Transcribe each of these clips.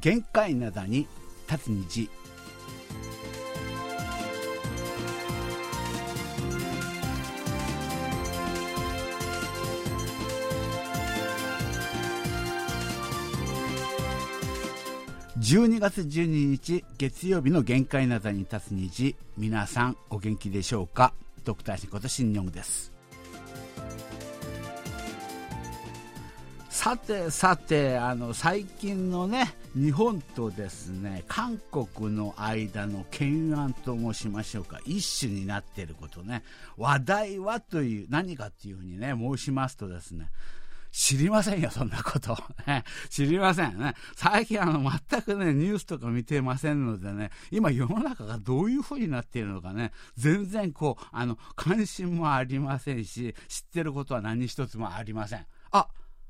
限界灘に立つ虹。12月12日月曜日の限界などに立つ虹。皆さんお元気でしょうか？ドクターシコとシンニョンです。さてさてあの最近のね日本とですね韓国の間の懸案と申しましょうか一種になっていることね話題はという何かというふうにね申しますとですね知りませんよ、そんなこと。知りませんね。最近あの、全くね、ニュースとか見てませんのでね、今世の中がどういう風になっているのかね、全然こう、あの、関心もありませんし、知ってることは何一つもありません。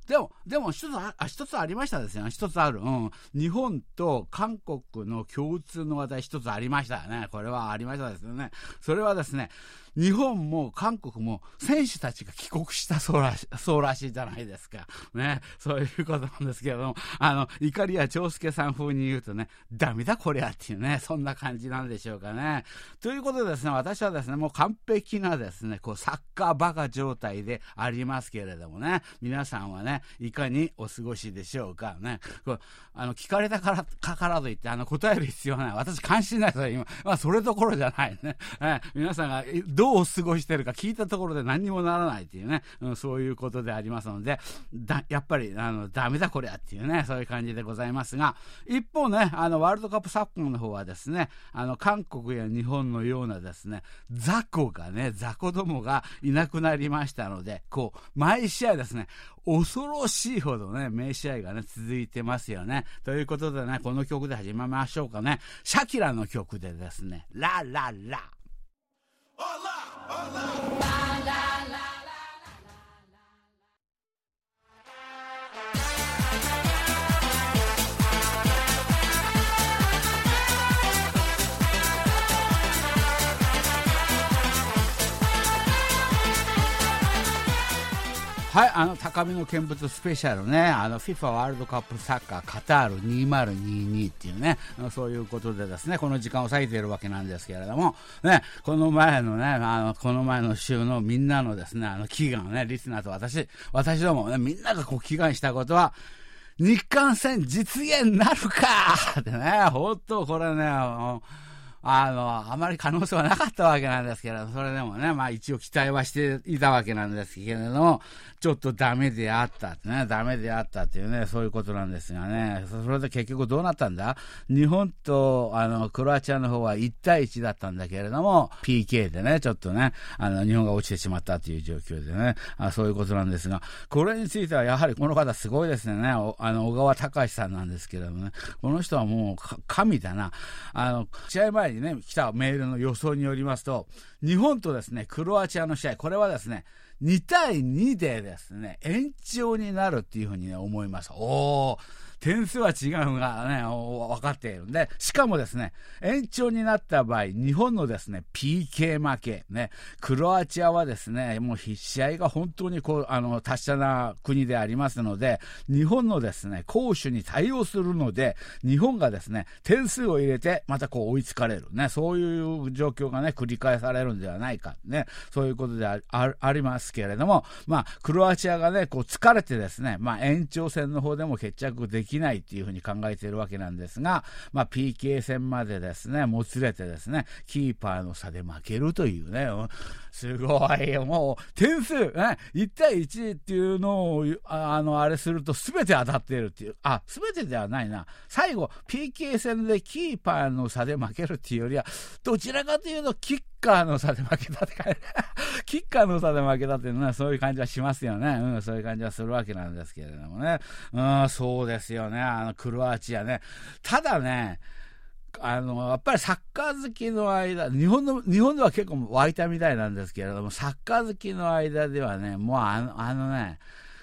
でも、でも一つあ、一つありましたですよ。一つある。うん。日本と韓国の共通の話題一つありましたよね。これはありましたですよね。それはですね、日本も韓国も選手たちが帰国したそうらしそうらしいじゃないですか。ね。そういうことなんですけれども、あの、怒りや長介さん風に言うとね、ダメだこりゃっていうね、そんな感じなんでしょうかね。ということでですね、私はですね、もう完璧なですね、こう、サッカーバカ状態でありますけれどもね、皆さんはね、いかにお過ごしでしょうかね。こうあの、聞かれたから、かからといって、あの、答える必要はない。私関心ないですよ、今。まあ、それどころじゃないね。え皆さんが、どう過ごしてるか聞いたところで何にもならないっていうね、うん、そういうことでありますので、だやっぱり、あの、ダメだこりゃっていうね、そういう感じでございますが、一方ね、あの、ワールドカップサッカーの方はですね、あの、韓国や日本のようなですね、雑魚がね、雑魚どもがいなくなりましたので、こう、毎試合ですね、恐ろしいほどね、名試合がね、続いてますよね。ということでね、この曲で始めましょうかね。シャキラの曲でですね、ラララ。Hola, hola. La, la, la. はい、あの高みの見物スペシャルね、あの FIFA ワールドカップサッカーカタール2022っていうね、そういうことでですね、この時間を割いているわけなんですけれども、ね、この前のね、あの、この前の週のみんなのですね、あの、祈願ね、リスナーと私、私どもね、みんながこう祈願したことは、日韓戦実現なるかってね、本当これね、あの、あまり可能性はなかったわけなんですけれど、それでもね、まあ一応期待はしていたわけなんですけれども、ちょっとダメであったってね、ダメであったっていうね、そういうことなんですがね、それで結局どうなったんだ？日本と、あの、クロアチアの方は1対1だったんだけれども、PK でね、ちょっとね、あの、日本が落ちてしまったという状況でね、あそういうことなんですが、これについてはやはりこの方すごいですね、あの、小川隆さんなんですけれどもね、この人はもう神だな。あの、試合前にね、来たメールの予想によりますと、日本とですね、クロアチアの試合、これはですね、2対2でですね、延長になるっていうふうに、ね、思います。おー。点数は違うがね、分かっているんで、しかもですね、延長になった場合、日本のですね、PK 負け、ね、クロアチアはですね、もう試合が本当にこう、あの、達者な国でありますので、日本のですね、攻守に対応するので、日本がですね、点数を入れて、またこう追いつかれる。ね、そういう状況がね、繰り返されるんではないか。ね、そういうことであありますけれども、まあ、クロアチアがね、こう疲れてですね、まあ、延長戦の方でも決着でききないっていうふうに考えているわけなんですが、まあ、PK 戦までですね、もつれてですね、キーパーの差で負けるというね、すごい、もう、点数、ね、1対1っていうのを、あの、あれすると全て当たっているっていう、あ、全てではないな。最後、PK 戦でキーパーの差で負けるっていうよりは、どちらかというと、キッッカーの差で負けたって感じ、キッカーの差で負けたっていうのはそういう感じはしますよね。うん、そういう感じはするわけなんですけれどもね。うん、そうですよね。あの、クロアチアね。ただね、あの、やっぱりサッカー好きの間、日本の、日本では結構湧いたみたいなんですけれども、サッカー好きの間ではね、もうあの、あのね、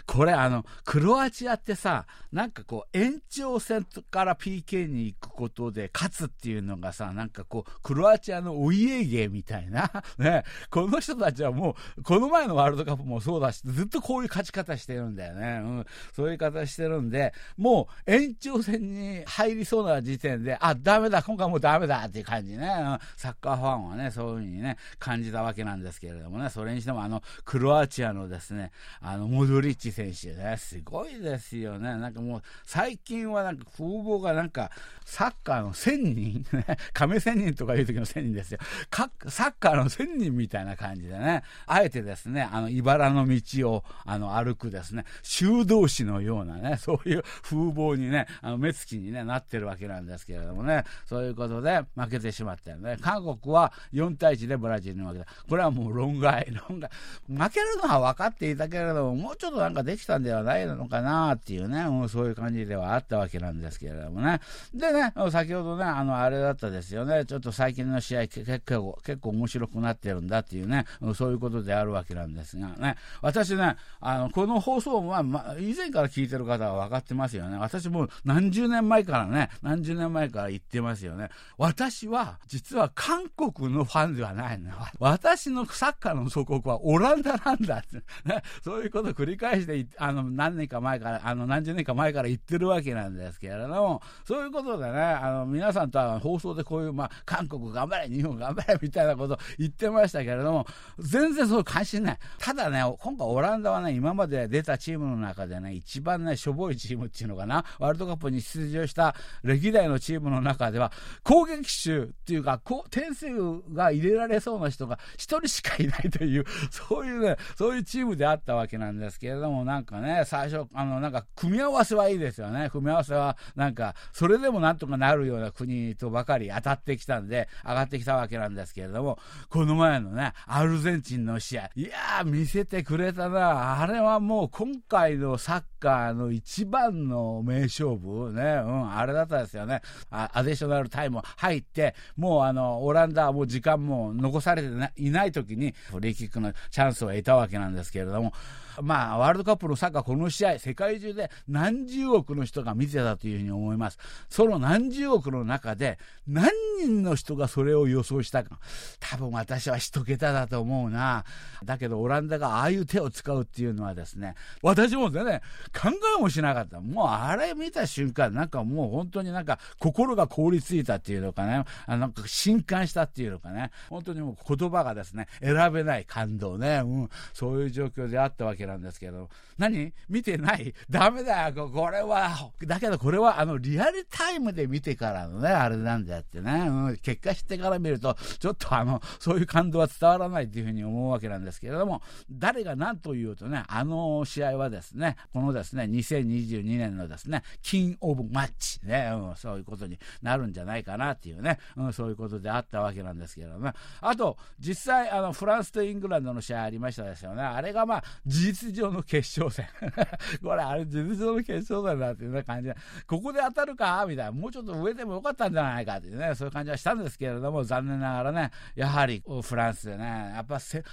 これあの、クロアチアってさ、なんかこう、延長戦から PK に行くことで勝つっていうのがさ、なんかこう、クロアチアのお家芸みたいな、ね、この人たちはもう、この前のワールドカップもそうだし、ずっとこういう勝ち方してるんだよね。うん、そういう方してるんで、もう延長戦に入りそうな時点で、あ、ダメだ、今回もうダメだっていう感じね、うん、サッカーファンはね、そういうふうにね、感じたわけなんですけれどもね、それにしてもあの、クロアチアのですね、あの、モドリッチ選手ね、すごいですよね。なんかもう、最近はなんか風貌がなんか、サッカーの1000人、亀1000人とかいう時の1000人ですよ。サッカーの1000人みたいな感じでね、あえてですね、あの、茨の道を、あの、歩くですね、修道士のようなね、そういう風貌にね、あの、目つきに、ね、なってるわけなんですけれどもね、そういうことで負けてしまったよね。韓国は4対1でブラジルに負けた。これはもう論外、論外。負けるのは分かっていたけれども、もうちょっとなんかできたんではないのかなっていうね、もうそういう感じではあったわけなんですけれどもね。でね、先ほどね、あの、あれだったですよね、ちょっと最近の試合結構、結構面白くなってるんだっていうね、そういうことであるわけなんですがね、私ね、あの、この放送は、ま以前から聞いてる方は分かってますよね。私も何十年前からね、何十年前から言ってますよね。私は、実は韓国のファンではないの。私のサッカーの祖国はオランダなんだって、ね、そういうことを繰り返して、あの、何年か前から、あの、何十年か前から言ってるわけなんですけれども、そういうことでね、あの、皆さんとは放送でこういう、まあ、韓国頑張れ、日本頑張れ、みたいなこと言ってましたけれども、全然そう関心ない。ただね、今回オランダはね、今まで出たチームの中でね、一番ね、しょぼいチームっていうのかな、ワールドカップに出場した歴代のチームの中では、攻撃手っていうか、こう点数が入れられそうな人が一人しかいないという、そういうね、そういうチームであったわけなんですけれども、もなんかね、最初、あの、なんか、組み合わせはいいですよね。組み合わせは、なんか、それでもなんとかなるような国とばかり当たってきたんで、上がってきたわけなんですけれども、この前のね、アルゼンチンの試合、いやー、見せてくれたな。あれはもう今回のサッカーの一番の名勝負、ね、うん、あれだったですよね。あアディショナルタイム入って、もうあの、オランダはもう時間も残されていない時に、フリーキックのチャンスを得たわけなんですけれども、まあ、ワールドカップのサッカー、この試合、世界中で何十億の人が見てたというふうに思います。その何十億の中で、何人の人がそれを予想したか。多分私は一桁だと思うな。だけど、オランダがああいう手を使うっていうのはですね、私もね、考えもしなかった。もう、あれ見た瞬間、なんかもう本当になんか、心が凍りついたっていうのかね、あなんか震撼したっていうのかね、本当にもう言葉がですね、選べない感動ね、うん、そういう状況であったわけなんですけど、何？見てない？ダメだよ、これは。だけどこれはあのリアルタイムで見てからのね、あれなんだってね、うん、結果知ってから見ると、ちょっとあの、そういう感動は伝わらないっていうふうに思うわけなんですけれども、誰が何と言うとね、あの試合はですね、このですね、2022年のですね、キンオブマッチね、うん、そういうことになるんじゃないかなっていうね、うん、そういうことであったわけなんですけれども、ね、あと、実際、あの、フランスとイングランドの試合ありましたですよね。あれがまあ、事実上の決勝戦。これ、あれ、事実上の決勝戦だっていう感じで、ここで当たるかみたいな、もうちょっと上でもよかったんじゃないかっていうね、そういう感じはしたんですけれども、残念ながらね、やはりフランスでね、やっぱせ、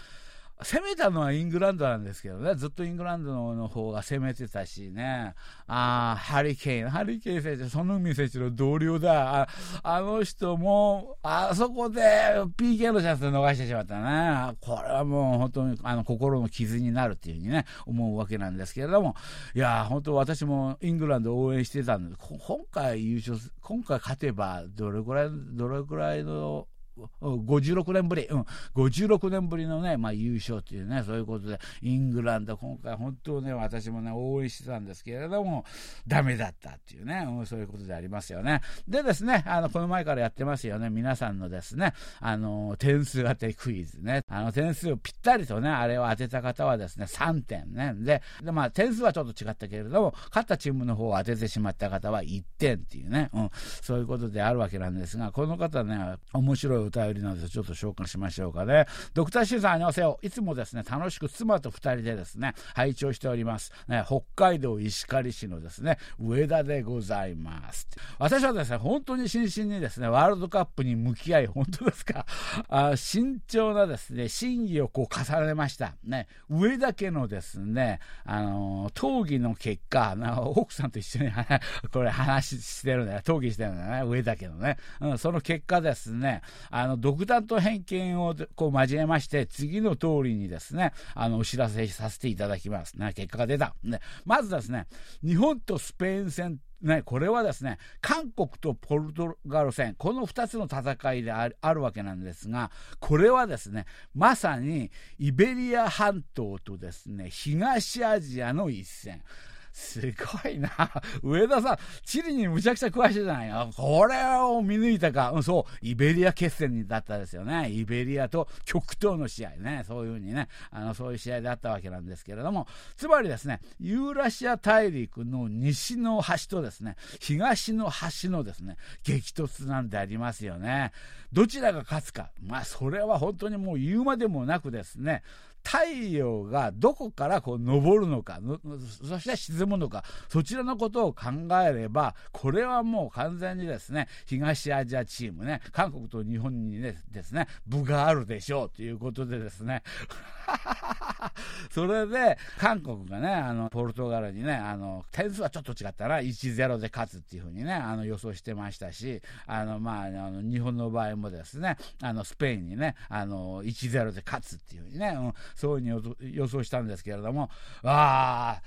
攻めたのはイングランドなんですけどね、ずっとイングランドの方が攻めてたしね、あハリケーン、ハリケーン選手、ソノミ選手の同僚だ、ああの人も、あそこで PK のチャンス逃してしまったね、これはもう本当にあの心の傷になるっていうふうにね、思うわけなんですけれども、いや、本当私もイングランド応援してたんで、今回優勝、今回勝てば、どれくらい、どれくらいの、56年ぶり、うん、56年ぶりのね、まあ、優勝というね、そういうことで、イングランド、今回本当ね、私もね、応援してたんですけれども、ダメだったっていうね、うん、そういうことでありますよね。でですね、あの、この前からやってますよね、皆さんのですね、あの、点数当てクイズね、あの、点数をぴったりとね、あれを当てた方はですね、3点ね。で、でまあ、点数はちょっと違ったけれども、勝ったチームの方を当ててしまった方は1点っていうね、うん、そういうことであるわけなんですが、この方ね、面白いお便りなんでちょっと紹介しましょうかね。ドクターシーさん、ありがせよ。いつもですね、楽しく妻と二人でですね、拝聴しております。ね、北海道石狩市のですね、上田でございます。私はですね、本当に真摯にですね、ワールドカップに向き合い、本当ですか、あ慎重なですね、審議をこう重ねました。ね、上田家のですね、あの、討議の結果な、奥さんと一緒に これ話してるんだよ、討議してるんだよね、上田家のね。うん、その結果ですね、あの、独断と偏見をこう交えまして、次の通りにですね、あの、お知らせさせていただきます。ね、結果が出た。ね、まずですね、日本とスペイン戦ね、これはですね、韓国とポルトガル戦、この2つの戦いであるわけなんですが、これはですね、まさにイベリア半島とですね、東アジアの一戦。すごいな。上田さん、チリにむちゃくちゃ詳しいじゃないよ。これを見抜いたか。うん、そう、イベリア決戦だったですよね。イベリアと極東の試合ね。そういうふうにね、あの、そういう試合であったわけなんですけれども、つまりですね、ユーラシア大陸の西の端とですね、東の端のですね、激突なんでありますよね。どちらが勝つか。まあ、それは本当にもう言うまでもなくですね、太陽がどこからこう昇るのか、そして沈むのか、そちらのことを考えれば、これはもう完全にですね、東アジアチームね、韓国と日本にねですね、部があるでしょうということでですね、それで、韓国がね、あの、ポルトガルにね、あの、点数はちょっと違ったな、1-0で勝つっていうふうにね、あの、予想してましたし、あの、まあ、あの、日本の場合もですね、あの、スペインにね、あの、1-0で勝つっていうふうにね、うん、そういうふうに予想したんですけれども、ああ、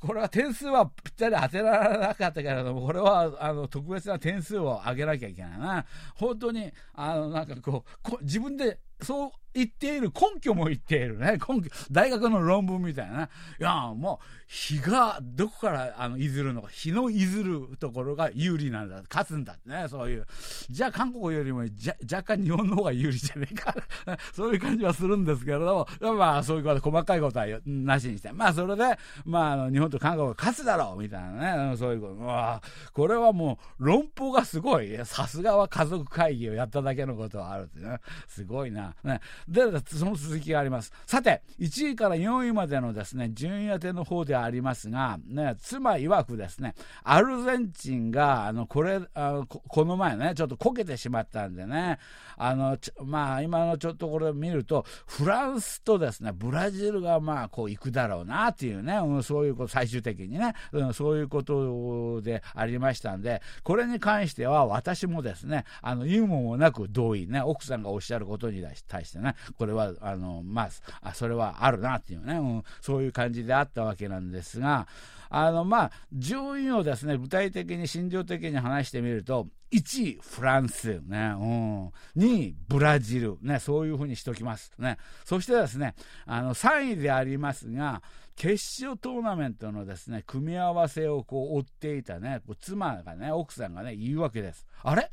これは点数はぴったり当てられなかったけれども、これはあの特別な点数を上げなきゃいけないな。本当に、あの、なんかこう、自分でそう言っている根拠も言っているね。根拠、大学の論文みたいな。いや、もう、日がどこからあのいずるのか、日のいずるところが有利なんだ、勝つんだってね、そういう。じゃあ韓国よりもじゃ若干日本の方が有利じゃねえか。そういう感じはするんですけれども、まあそういうこと、細かいことはなしにして。まあそれで、まああの日本と韓国が勝つだろうみたいなね、そういうこと。まあ、これはもう論法がすごい。さすがは家族会議をやっただけのことはあるってね。すごいな。ね、で、その続きがあります。さて、1位から4位までのですね、順位当ての方でありますが、ね、妻曰くですね、アルゼンチンが、あの、これ、あこの前ね、ちょっとこけてしまったんでね、あの、まあ、今のちょっとこれ見ると、フランスとですね、ブラジルがまあ、こう行くだろうなっていうね、うん、そういうこと、最終的にね、うん、そういうことでありましたんで、これに関しては私もですね、あの、言うもなく同意ね、奥さんがおっしゃることに対してね、これは、あの、まあ、それはあるなっていうね、うん、そういう感じであったわけなんですが、あの、まあ、順位をですね、具体的に心情的に話してみると、1位、フランス、ね、うん、2位、ブラジル、ね、そういうふうにしておきます。ね。そしてですね、あの、3位でありますが、決勝トーナメントのですね、組み合わせをこう追っていたね、妻がね、奥さんがね、言うわけです。あれ？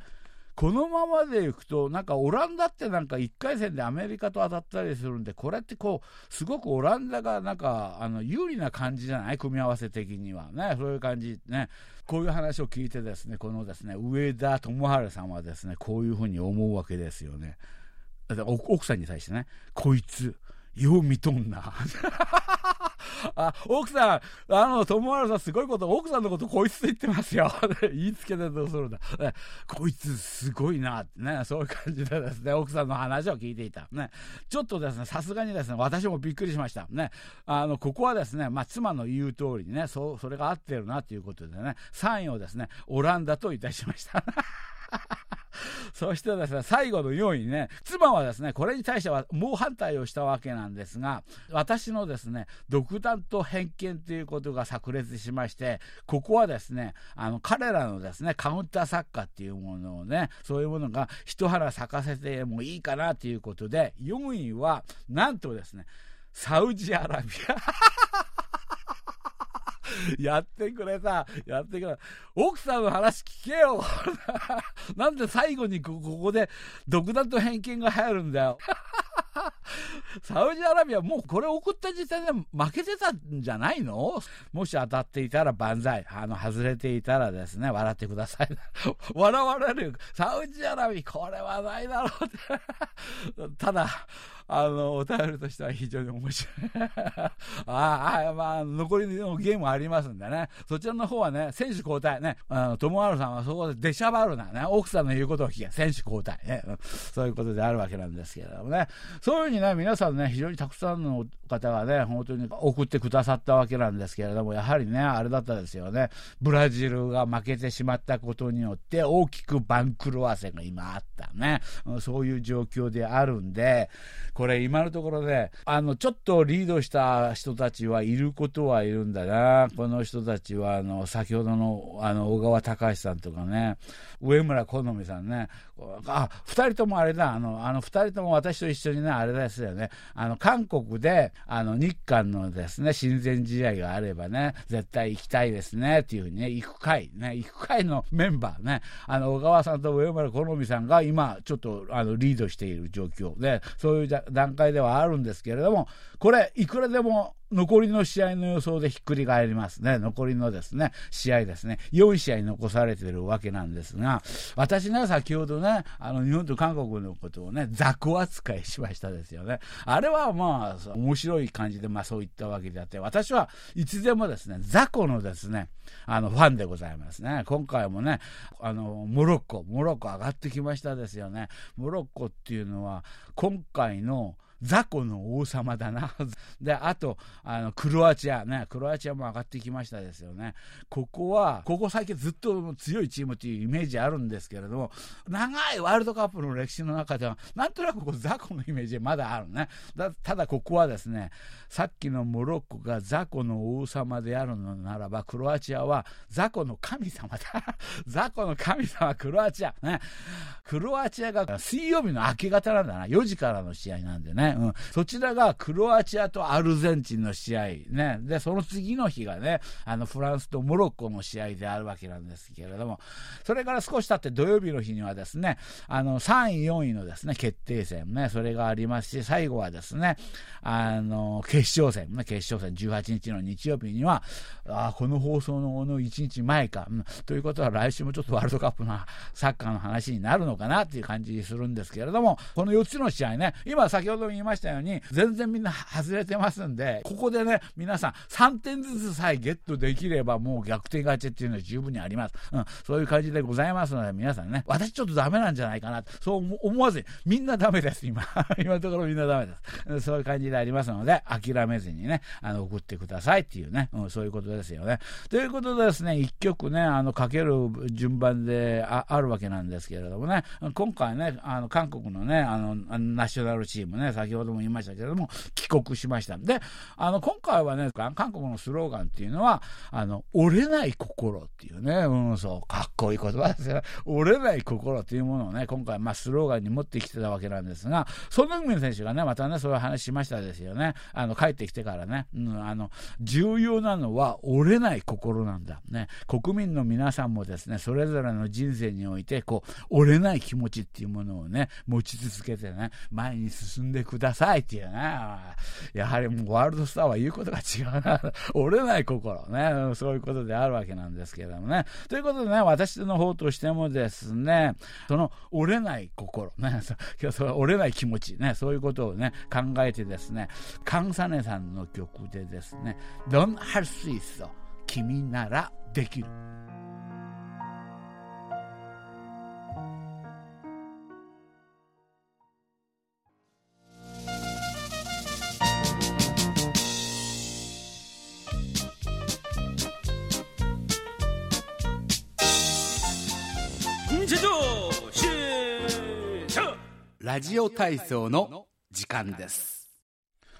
このままでいくと、なんかオランダってなんか1回戦でアメリカと当たったりするんで、これってこう、すごくオランダがなんか、あの、有利な感じじゃない組み合わせ的にはね。そういう感じ。ね。こういう話を聞いてですね、このですね、上田智春さんはですね、こういうふうに思うわけですよね。奥さんに対してね、こいつ、よう見とんな。あ、奥さん、あの、友原さんすごいこと、奥さんのことこいつと言ってますよ。言いつけてどうするんだ。こいつすごいなね、そういう感じでですね、奥さんの話を聞いていた。ね、ちょっとですね、さすがにですね、私もびっくりしました。ね、あの、ここはですね、まあ、妻の言う通りにね、そう、それが合ってるなということでね、3位をですね、オランダといたしました。そしてですね、最後の4位ね、妻はですね、これに対しては猛反対をしたわけなんですが、私のですね、独断と偏見ということが炸裂しまして、ここはですね、あの、彼らのですね、カウンターサッカーっていうものをね、そういうものが一腹咲かせてもいいかなということで、4位は、なんとですね、サウジアラビア。やってくれた。やってくれ。奥さんの話聞けよ。なんで最後にここで独断と偏見が入るんだよ。サウジアラビアもうこれ送った時点で負けてたんじゃないの？もし当たっていたら万歳。あの、外れていたらですね、笑ってください。笑われる。サウジアラビア、これはないだろうって。ただ、あの、お便りとしては非常に面白い。ああ、まあ、残りのゲームありますんでね。そちらの方はね、選手交代ね。あの、友春さんはそこで出しゃばるなね。奥さんの言うことを聞け。選手交代ね。そういうことであるわけなんですけれどもね。そういうふうにね、皆さんね、非常にたくさんの方がね、本当に送ってくださったわけなんですけれども、やはりね、あれだったですよね。ブラジルが負けてしまったことによって、大きく番狂わせが今あったね。そういう状況であるんで、これ今のところね、あの、ちょっとリードした人たちはいることはいるんだな。この人たちは、あの、先ほどの、あの、小川隆さんとかね、上村好美さんね、あ、二人ともあれだ、あの、あの二人とも私と一緒にね、あれですよね、あの、韓国で、あの、日韓のですね、親善試合があればね、絶対行きたいですね、っていうふうにね、行く会、ね、行く会のメンバーね、あの、小川さんと上村好美さんが今、ちょっと、あの、リードしている状況で、そういう段階ではあるんですけれども、これ、いくらでも残りの試合の予想でひっくり返りますね。残りのですね、試合ですね。4試合残されてるわけなんですが、私ね、先ほどね、あの、日本と韓国のことをね、雑魚扱いしましたですよね。あれはまあ、面白い感じで、まあそういったわけであって、私はいつでもですね、雑魚のですね、あの、ファンでございますね。今回もね、あの、モロッコ、モロッコ上がってきましたですよね。モロッコっていうのは、今回の雑魚の王様だな。で、あと、あの、クロアチアね、クロアチアも上がってきましたですよね。ここは、ここ最近ずっと強いチームっていうイメージあるんですけれども、長いワールドカップの歴史の中では、なんとなくこう雑魚のイメージまだあるね。だただここはですね、さっきのモロッコが雑魚の王様であるのならば、クロアチアは雑魚の神様だ。雑魚の神様、クロアチア。ね。クロアチアが水曜日の明け方なんだな。4時からの試合なんでね。うん、そちらがクロアチアとアルゼンチンの試合、ね、で、その次の日がね、あの、フランスとモロッコの試合であるわけなんですけれども、それから少し経って土曜日の日にはですね、あの、3位、4位のですね、決定戦ね、それがありますし、最後はですね、あの、決勝戦、ね、決勝戦18日の日曜日には、あこの放送のの1日前か、うん、ということは来週もちょっとワールドカップのサッカーの話になるのかなっていう感じするんですけれども、この4つの試合ね、今先ほど言いましたように、全然みんな外れてますんで、ここでね、皆さん3点ずつさえゲットできればもう逆転勝ちっていうのは十分にあります。うん、そういう感じでございますので、皆さんね、私ちょっとダメなんじゃないかな、そう思わずに、みんなダメです、今。今のところみんなダメです。そういう感じでありますので、諦めずにね、あの、送ってくださいっていうね、うん、そういうことですよね。ということでですね、1曲ね、あの、かける順番でああるわけなんですけれどもね、今回ね、あの、韓国のね、あの、ナショナルチームね、先ほども言いましたけれども、帰国しました。で、あの、今回はね、韓国のスローガンっていうのは、あの、折れない心っていうね、うん、そう、かっこいい言葉ですよ。折れない心っていうものをね、今回、まあ、スローガンに持ってきてたわけなんですが、ソン・グミ選手がね、またね、そういう話しましたですよね。あの、帰ってきてからね、うん、あの、重要なのは折れない心なんだ。ね、国民の皆さんもですね、それぞれの人生において、こう、折れない気持ちっていうものをね、持ち続けてね、前に進んでくくださいっていうね。やはりもうワールドスターは言うことが違うな。折れない心ね。そういうことであるわけなんですけれどもね。ということでね、私の方としてもですね、その折れない心ね、そ折れない気持ちね、そういうことをね、考えてですね、カンサネさんの曲でですね、Don't h a r 君ならできる。ラジオ体操の時間です。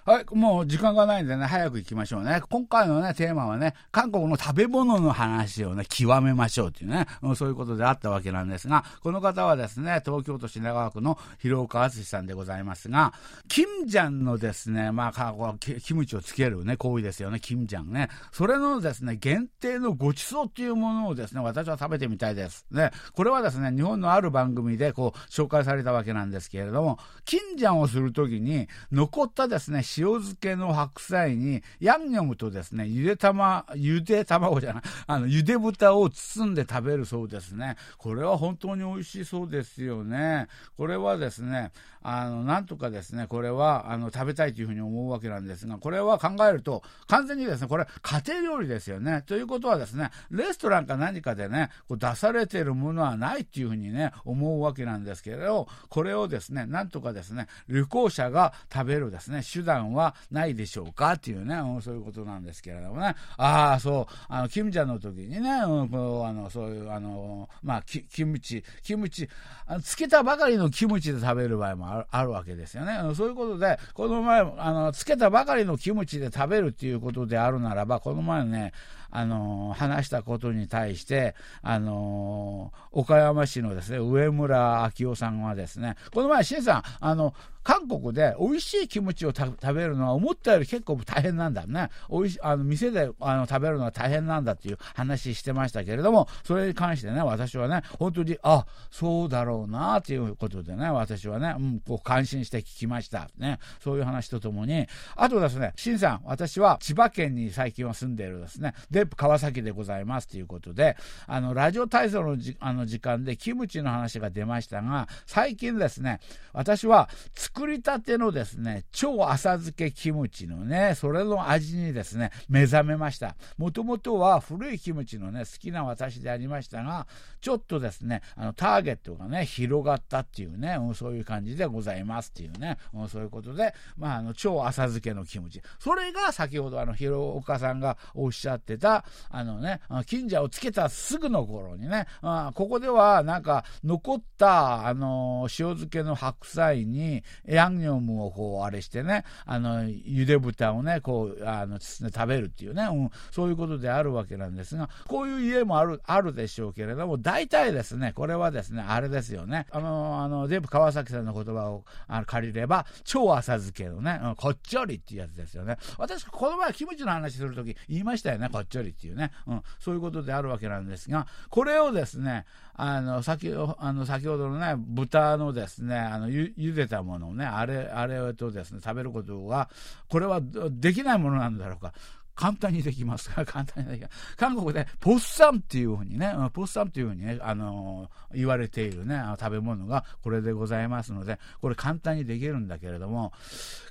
はい、もう時間がないんでね、早く行きましょうね。今回のね、テーマはね、韓国の食べ物の話をね、極めましょうっていうね、うんそういうことであったわけなんですが、この方はですね、東京都品川区の広岡敦さんでございますが、キムジャンのですね、まあ、キムチをつけるね、行為ですよね、キムジャンね。それのですね、限定のごちそうっていうものをですね、私は食べてみたいです。ね、これはですね、日本のある番組でこう、紹介されたわけなんですけれども、キムジャンをするときに、残ったですね、塩漬けの白菜に、ヤンニョムとですね、ゆで玉、ゆで卵じゃない、あの、ゆで豚を包んで食べるそうですね。これは本当に美味しそうですよね。これはですね、あの、なんとかですね、これは、あの、食べたいというふうに思うわけなんですが、これは考えると、完全にですね、これ、家庭料理ですよね。ということはですね、レストランか何かでね、こう出されているものはないっていうふうにね、思うわけなんですけれど、これをですね、なんとかですね、旅行者が食べるですね、手段はないでしょうかっていうね、そういうことなんですけれどもね。ああ、そう、あの、キムちゃんの時にね、うん、こうあの、そういう、あの、まあ、キムチ、キムチ、あつけたばかりのキムチで食べる場合もあるあるわけですよね。そういうことで、この前、あの、つけたばかりのキムチで食べるっていうことであるならば、この前ね、あの話したことに対して、あの岡山市のですね、上村明夫さんはですね、この前、新さん、あの、韓国で美味しいキムチを食べるのは思ったより結構大変なんだね。おいしあの店であの食べるのは大変なんだっていう話してましたけれども、それに関してね、私はね、本当に、あ、そうだろうなということでね、私はね、うん、こう感心して聞きました。ね。そういう話とともに、あとですね、新さん、私は千葉県に最近は住んでいるですね、デップ川崎でございますということで、あの、ラジオ体操のじあの時間でキムチの話が出ましたが、最近ですね、私は作作りたてのですね、超浅漬けキムチのね、それの味にですね、目覚めました。もともとは古いキムチのね、好きな私でありましたが、ちょっとですね、あの、ターゲットがね、広がったっていうね、うん、そういう感じでございますっていうね、うん、そういうことで、まあ、あの、超浅漬けのキムチ。それが先ほどあの、広岡さんがおっしゃってた、あのね、金者をつけたすぐの頃にね、あここではなんか残った、あの、塩漬けの白菜に、ヤンニョムをこう、あれしてね、あの、ゆで豚をね、こう、あの、食べるっていうね、うん、そういうことであるわけなんですが、こういう家もある、あるでしょうけれども、大体ですね、これはですね、あれですよね、あの、あの、デブ川崎さんの言葉をあの借りれば、超浅漬けのね、うん、こっちょりっていうやつですよね。私、この前キムチの話するとき言いましたよね、こっちょりっていうね、うん、そういうことであるわけなんですが、これをですね、あの、先あの先ほどのね、豚のですね、あのゆ、茹でたものをね、あれ、あれとですね、食べることが、これはできないものなんだろうか。簡単にできますか？ら、簡単にできます。韓国でポッサンっていうふうにね、ポッサンっていうふうにね、あのー、言われているね、食べ物がこれでございますので、これ簡単にできるんだけれども、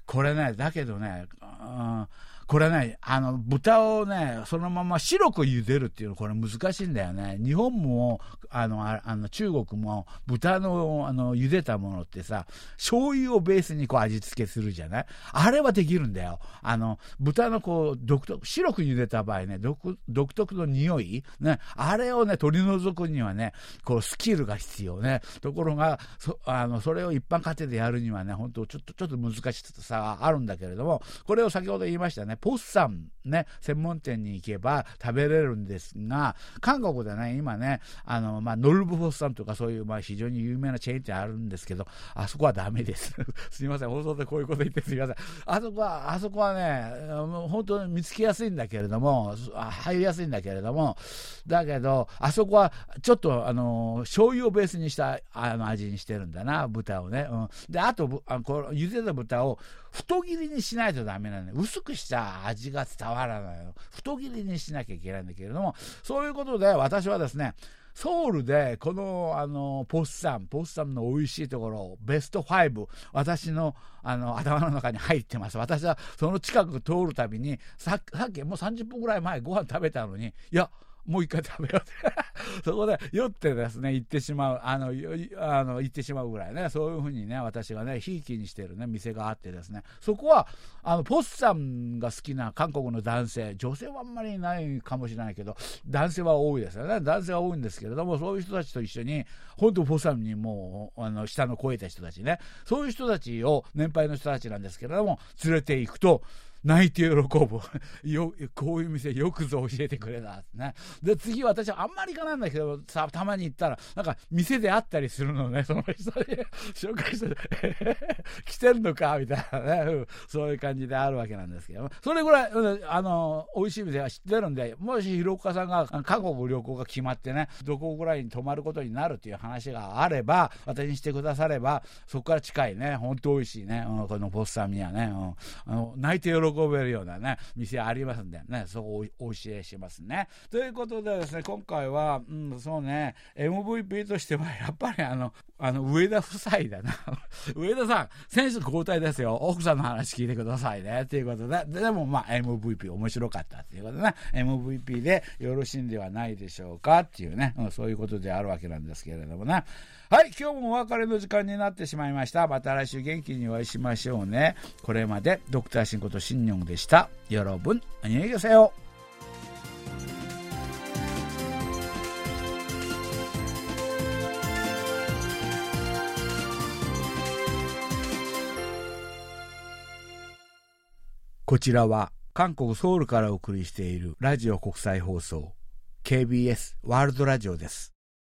これね、だけどね、うんこれね、あの、豚をね、そのまま白く茹でるっていうの、これ難しいんだよね。日本も、あの、あの中国も、豚の、あの、茹でたものってさ、醤油をベースにこう味付けするじゃない？あれはできるんだよ。あの、豚のこう、独特、白く茹でた場合ね、独特の匂い、ね、あれをね、取り除くにはね、こう、スキルが必要ね。ところが、そ、あの、それを一般家庭でやるにはね、本当ちょっと、ちょっと難しさがあるんだけれども、これを先ほど言いましたね、ポッサンね、専門店に行けば食べれるんですが、韓国でね、今ね、あの、まあ、ノルブフォッサンとかそういう、まあ、非常に有名なチェーン店あるんですけど、あそこはダメです。すみません、放送でこういうこと言ってすみません。あそこは、あそこはね、本当に見つけやすいんだけれども、入りやすいんだけれども、だけど、あそこはちょっと、あの、醤油をベースにしたあの味にしてるんだな、豚をね。うん、で、あと、あこの茹でた豚を太切りにしないとダメなのよ。薄くした味が伝わらないの。太切りにしなきゃいけないんだけれども、そういうことで私はですね、ソウルでこのあのポッサム、ポッサムの美味しいところ、ベスト5、私のあの頭の中に入ってます。私はその近く通るたびに、ささっきもう30分ぐらい前ご飯食べたのに、いや、もう一回食べようって。そこで酔ってですね、行ってしまう、あの、あの行ってしまうぐらいね、そういうふうにね、私がね、ひいきにしてるね、店があってですね、そこは、あの、ポッサムが好きな韓国の男性、女性はあんまりいないかもしれないけど、男性は多いですよね。男性は多いんですけれども、そういう人たちと一緒に、本当ポッサムにもう、あの、下の超えた人たちね、そういう人たちを、年配の人たちなんですけれども、連れて行くと、泣いて喜ぶ。よ、こういう店よくぞ教えてくれた。ね。で、次私はあんまり行かないんだけど、さ、たまに行ったら、なんか店で会ったりするのね、その人に紹介して、来てるのかみたいなね、そういう感じであるわけなんですけど、それぐらい、あの、美味しい店は知ってるんで、もし広岡さんが韓国旅行が決まってね、どこぐらいに泊まることになるっていう話があれば、私にしてくだされば、そこから近いね、本当美味しいね、うん、このポッサミはね、うん、あの泣いて喜ぶ喜べるようなね、店ありますんでね、そこをお教えしますね。ということでですね、今回は、うん、そうね、MVP としてはやっぱりあの、あの、上田夫妻だな。上田さん、選手交代ですよ。奥さんの話聞いてくださいね。ということで、でもまあ MVP 面白かったっていうことでね、MVP でよろしいんではないでしょうかっていうね、うん、そういうことであるわけなんですけれどもね。はい、今日もお別れの時間になってしまいました。また来週元気にお会いしましょうね。これまで、ドクターシンことシンニョンでした。よろぶん、あにげせよ。こちらは韓国ソウルからお送りしているラジオ国際放送 KBS ワールドラジオです。